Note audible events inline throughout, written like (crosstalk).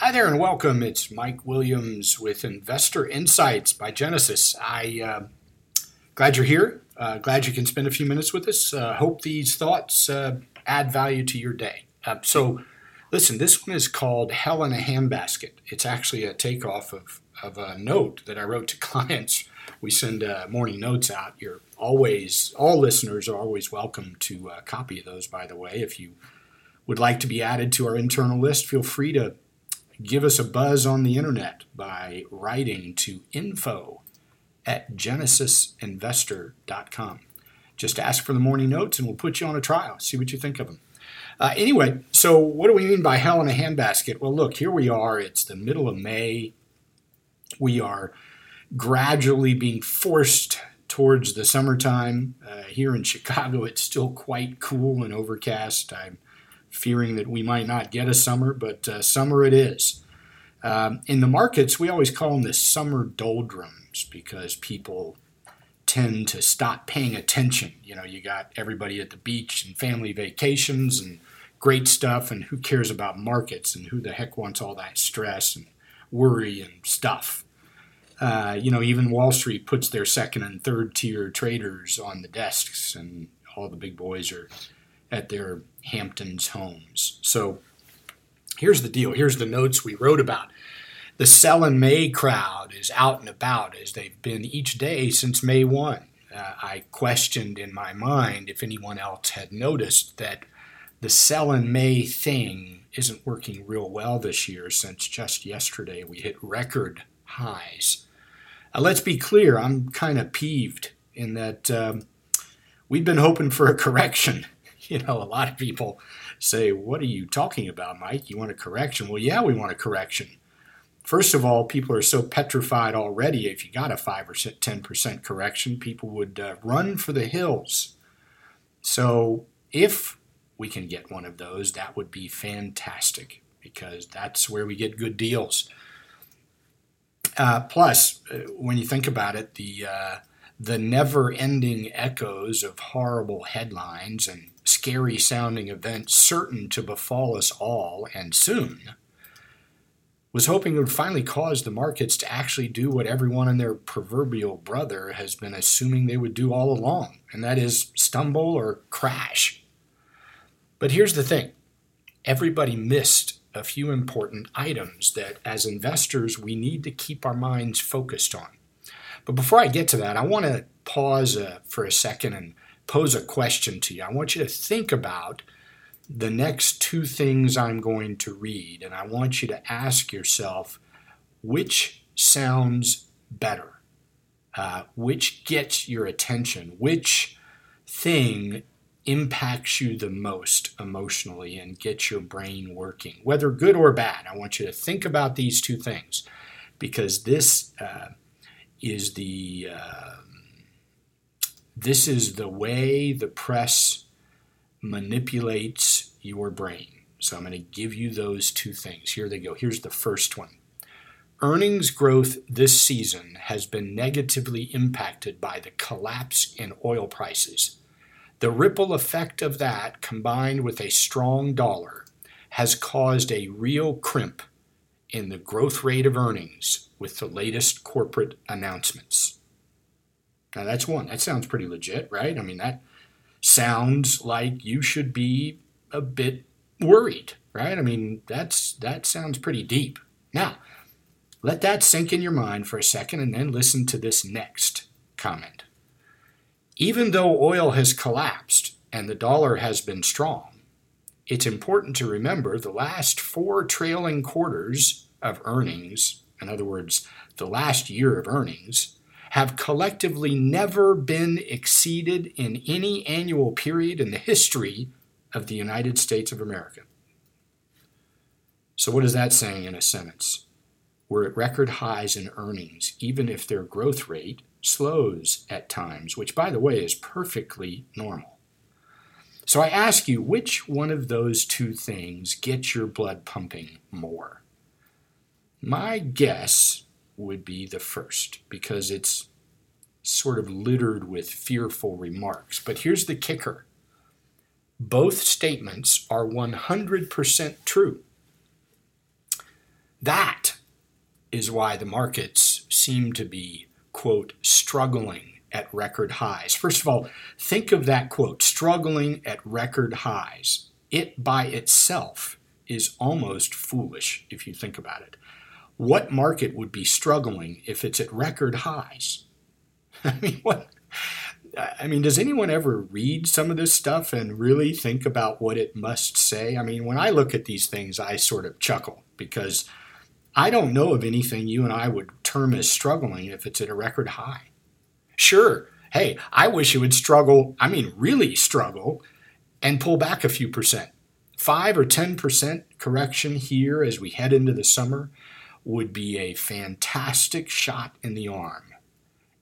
Hi there and welcome. It's Mike Williams with Investor Insights by Genesis. I uh, glad you're here. Uh, glad you can spend a few minutes with us. Uh, hope these thoughts uh, add value to your day. Uh, so, listen, this one is called Hell in a Handbasket. It's actually a takeoff of, of a note that I wrote to (laughs) clients. We send uh, morning notes out. You're always, all listeners are always welcome to copy those, by the way. If you would like to be added to our internal list, feel free to give us a buzz on the internet by writing to info at genesisinvestor.com. Just ask for the morning notes and we'll put you on a trial, see what you think of them. Uh, anyway, so what do we mean by hell in a handbasket? Well, look, here we are. It's the middle of May. We are gradually being forced towards the summertime. Uh, here in Chicago, it's still quite cool and overcast. I'm fearing that we might not get a summer, but uh, summer it is. Um, in the markets, we always call them the summer doldrums because people tend to stop paying attention. You know, you got everybody at the beach and family vacations and great stuff, and who cares about markets and who the heck wants all that stress and worry and stuff. Uh, you know, even Wall Street puts their second and third tier traders on the desks, and all the big boys are at their Hamptons homes. So here's the deal. Here's the notes we wrote about. The sell in May crowd is out and about as they've been each day since May 1. Uh, I questioned in my mind if anyone else had noticed that the sell in May thing isn't working real well this year since just yesterday we hit record highs. Uh, let's be clear, I'm kind of peeved in that um, we've been hoping for a correction (laughs) you know, a lot of people say, What are you talking about, Mike? You want a correction? Well, yeah, we want a correction. First of all, people are so petrified already. If you got a 5 or 10% correction, people would uh, run for the hills. So, if we can get one of those, that would be fantastic because that's where we get good deals. Uh, plus, uh, when you think about it, the uh, the never ending echoes of horrible headlines and scary sounding event certain to befall us all and soon, was hoping it would finally cause the markets to actually do what everyone and their proverbial brother has been assuming they would do all along, and that is stumble or crash. But here's the thing everybody missed a few important items that, as investors, we need to keep our minds focused on. But before I get to that, I want to pause uh, for a second and pose a question to you. I want you to think about the next two things I'm going to read, and I want you to ask yourself which sounds better, uh, which gets your attention, which thing impacts you the most emotionally and gets your brain working, whether good or bad. I want you to think about these two things because this uh, is the uh, this is the way the press manipulates your brain. So I'm going to give you those two things. Here they go. Here's the first one. Earnings growth this season has been negatively impacted by the collapse in oil prices. The ripple effect of that, combined with a strong dollar, has caused a real crimp in the growth rate of earnings with the latest corporate announcements. Now that's one. That sounds pretty legit, right? I mean, that sounds like you should be a bit worried, right? I mean, that's that sounds pretty deep. Now, let that sink in your mind for a second and then listen to this next comment. Even though oil has collapsed and the dollar has been strong, it's important to remember the last four trailing quarters of earnings, in other words, the last year of earnings, have collectively never been exceeded in any annual period in the history of the United States of America. So, what is that saying in a sentence? We're at record highs in earnings, even if their growth rate slows at times, which, by the way, is perfectly normal. So, I ask you, which one of those two things gets your blood pumping more? My guess would be the first because it's sort of littered with fearful remarks. But here's the kicker both statements are 100% true. That is why the markets seem to be, quote, struggling at record highs. First of all, think of that quote, struggling at record highs. It by itself is almost foolish if you think about it. What market would be struggling if it's at record highs? (laughs) I mean, what? I mean, does anyone ever read some of this stuff and really think about what it must say? I mean, when I look at these things, I sort of chuckle because I don't know of anything you and I would term as struggling if it's at a record high. Sure, hey, I wish it would struggle, I mean, really struggle, and pull back a few percent. Five or 10% correction here as we head into the summer would be a fantastic shot in the arm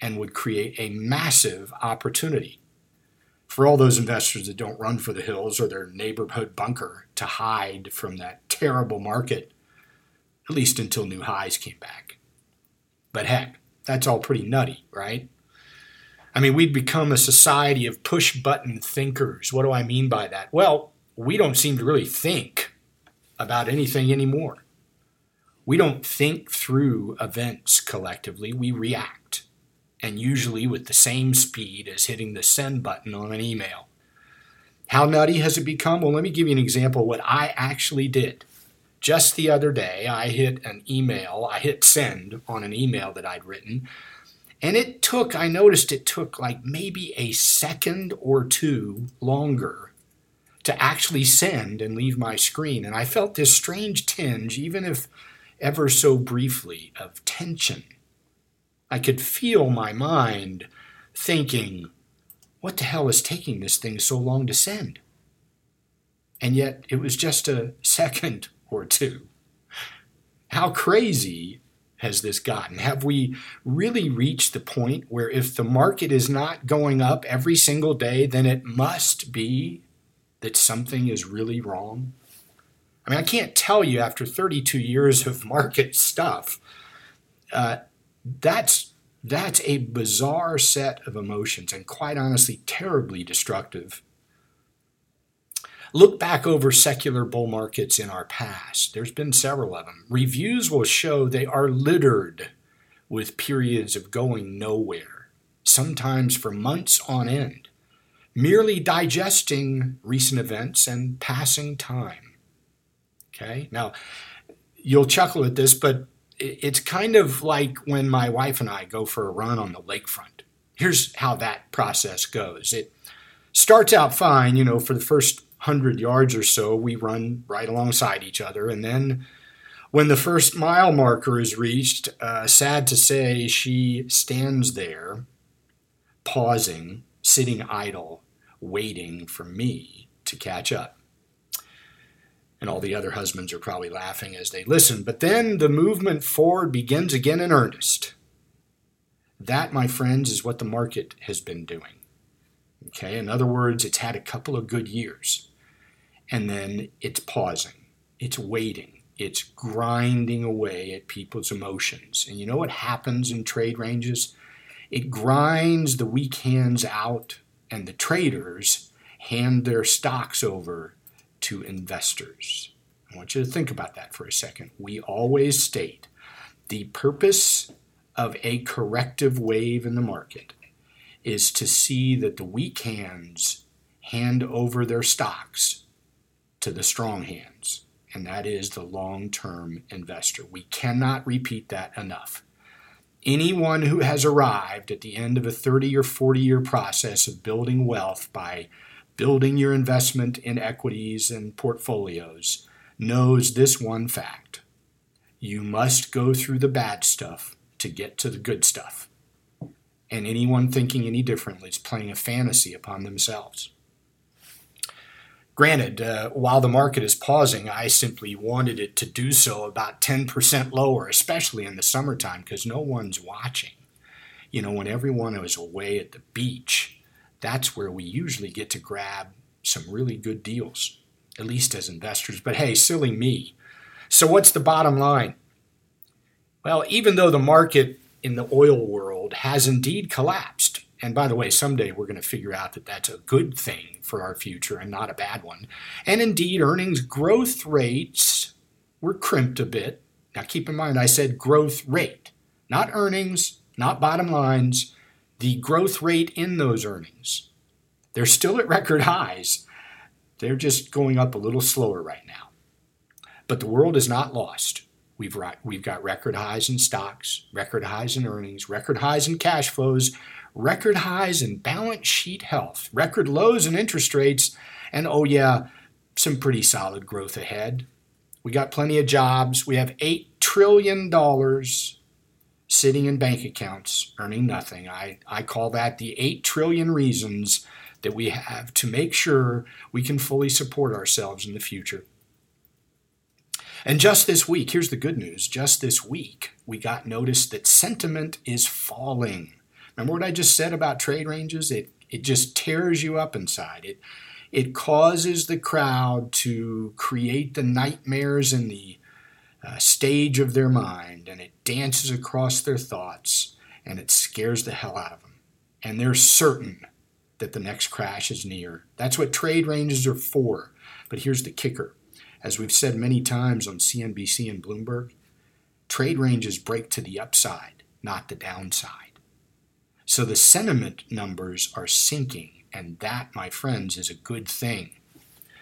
and would create a massive opportunity for all those investors that don't run for the hills or their neighborhood bunker to hide from that terrible market, at least until new highs came back. But heck, that's all pretty nutty, right? I mean, we'd become a society of push button thinkers. What do I mean by that? Well, we don't seem to really think about anything anymore. We don't think through events collectively, we react and usually with the same speed as hitting the send button on an email. How nutty has it become? Well, let me give you an example of what I actually did. Just the other day, I hit an email, I hit send on an email that I'd written, and it took, I noticed it took like maybe a second or two longer to actually send and leave my screen. And I felt this strange tinge, even if ever so briefly, of tension I could feel my mind thinking, what the hell is taking this thing so long to send? And yet it was just a second (laughs) or two. How crazy has this gotten? Have we really reached the point where if the market is not going up every single day, then it must be that something is really wrong? I mean, I can't tell you after 32 years of (laughs) market stuff. Uh, that's that's a bizarre set of emotions and quite honestly terribly destructive. Look back over secular bull markets in our past. There's been several of them. Reviews will show they are littered with periods of going nowhere sometimes for months on end merely digesting recent events and passing time okay now you'll chuckle at this but it's kind of like when my wife and I go for a run on the lakefront. Here's how that process goes. It starts out fine, you know, for the first hundred yards or so, we run right alongside each other. And then when the first mile marker is reached, uh, sad to say, she stands there, pausing, sitting idle, waiting for me to catch up and all the other husbands are probably laughing as they listen. But then the movement forward begins again in earnest. That, my friends, is what the market has been doing. Okay, in other words, it's had a couple of good years, and then it's pausing, it's waiting, it's grinding away at people's emotions. And you know what happens in trade ranges? It grinds the weak hands out, and the traders hand their stocks over to investors. I want you to think about that for a second. We always state the purpose of a corrective wave in the market is to see that the weak hands hand over their stocks to the strong hands, and that is the long term investor. We cannot repeat that enough. Anyone who has arrived at the end of a 30 or 40 year process of building wealth by building your investment in equities and portfolios knows this one fact you must go through the bad stuff to get to the good stuff. And anyone thinking any differently is playing a fantasy upon themselves. Granted, uh, while the market is pausing, I simply wanted it to do so about 10% lower, especially in the summertime, because no one's watching. You know, when everyone is away at the beach, that's where we usually get to grab some really good deals, at least as investors. But hey, silly me. So, what's the bottom line? Well, even though the market in the oil world has indeed collapsed, and by the way, someday we're going to figure out that that's a good thing for our future and not a bad one. And indeed, earnings growth rates were crimped a bit Now keep in mind, I said growth rate, not earnings, not bottom lines, the growth rate in those earnings. They're still at record highs. They're just going up a little slower right now. But the world is not lost. We've, we've got record highs in stocks, record highs in earnings, record highs in cash flows, record highs in balance sheet health, record lows in interest rates, and oh, yeah, some pretty solid growth ahead. We got plenty of jobs. We have $8 trillion sitting in bank accounts earning nothing. I, I call that the 8 trillion reasons that we have to make sure we can fully support ourselves in the future. And just this week, here's the good news just this week, we got notice that sentiment is falling. Remember what I just said about trade ranges? It, it just tears you up inside. It, it causes the crowd to create the nightmares and the uh, stage of their mind, and it dances across their thoughts, and it scares the hell out of them. And they're certain that the next crash is near. That's what trade ranges are for. But here's the kicker. As we've said many times on CNBC and Bloomberg, trade ranges break to the upside, not the downside. So the sentiment numbers are sinking, and that, my friends, is a good thing.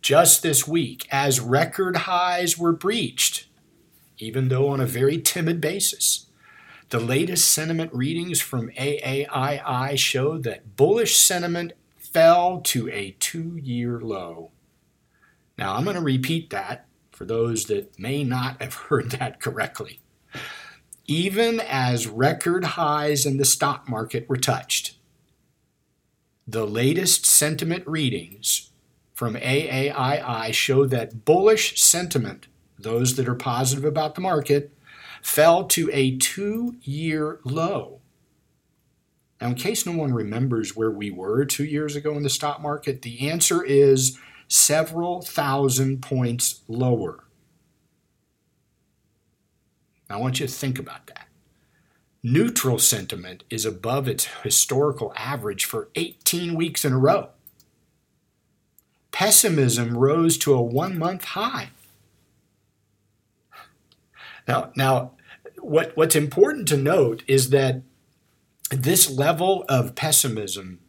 Just this week, as record highs were breached, even though on a very timid basis, the latest sentiment readings from AAII show that bullish sentiment fell to a two year low. Now, I'm going to repeat that for those that may not have heard (laughs) that correctly. Even as record highs in the stock market were touched, the latest sentiment readings from AAII show that bullish sentiment, those that are positive about the market, fell to a two year low. Now, in case no one remembers where we were two years ago in the stock market, the answer is several thousand points lower. Now, I want you to think about that. Neutral sentiment is above its historical average for 18 weeks in a row. Pessimism rose to a one month high. Now, now what, what's important to note is that this level of pessimism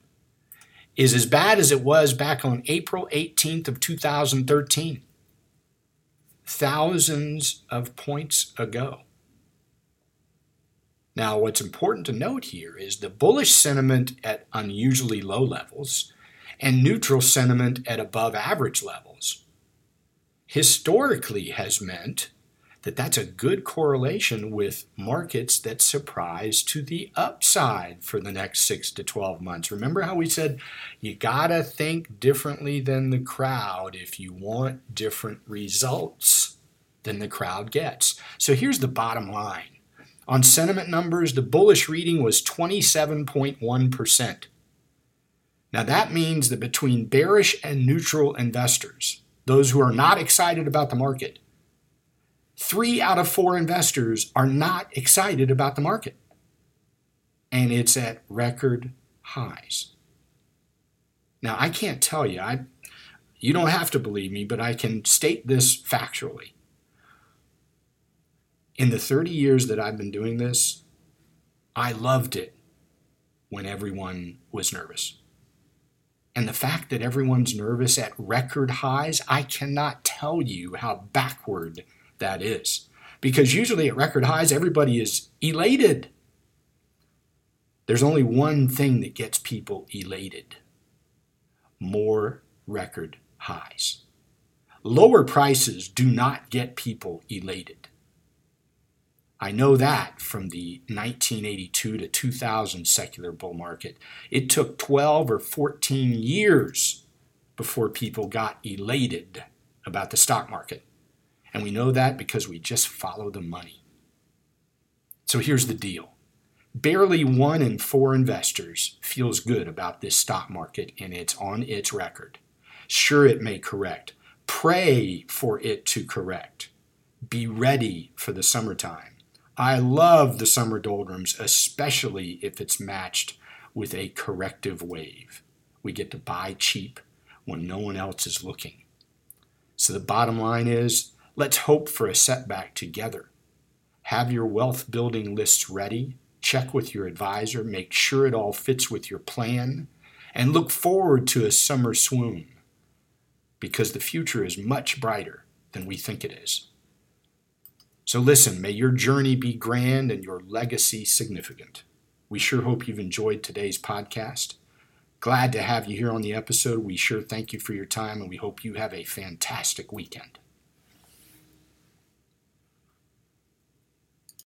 is as bad as it was back on April 18th of 2013 thousands of points ago. Now, what's important to note here is the bullish sentiment at unusually low levels and neutral sentiment at above average levels historically has meant that that's a good correlation with markets that surprise to the upside for the next 6 to 12 months. Remember how we said you got to think differently than the crowd if you want different results than the crowd gets. So here's the bottom line. On sentiment numbers, the bullish reading was 27.1%. Now that means that between bearish and neutral investors, those who are not excited about the market, three out of four investors are not excited about the market. And it's at record highs. Now, I can't tell you, I, you don't have to believe me, but I can state this factually. In the 30 years that I've been doing this, I loved it when everyone was nervous. And the fact that everyone's nervous at record highs, I cannot tell you how backward that is. Because usually at record highs, everybody is elated. There's only one thing that gets people elated more record highs. Lower prices do not get people elated. I know that from the 1982 to 2000 secular bull market. It took 12 or 14 years before people got elated about the stock market. And we know that because we just follow the money. So here's the deal barely one in four investors feels good about this stock market and it's on its record. Sure, it may correct. Pray for it to correct. Be ready for the summertime. I love the summer doldrums, especially if it's matched with a corrective wave. We get to buy cheap when no one else is looking. So the bottom line is Let's hope for a setback together. Have your wealth building lists ready. Check with your advisor. Make sure it all fits with your plan. And look forward to a summer swoon because the future is much brighter than we think it is. So listen, may your journey be grand and your legacy significant. We sure hope you've enjoyed today's podcast. Glad to have you here on the episode. We sure thank you for your time and we hope you have a fantastic weekend.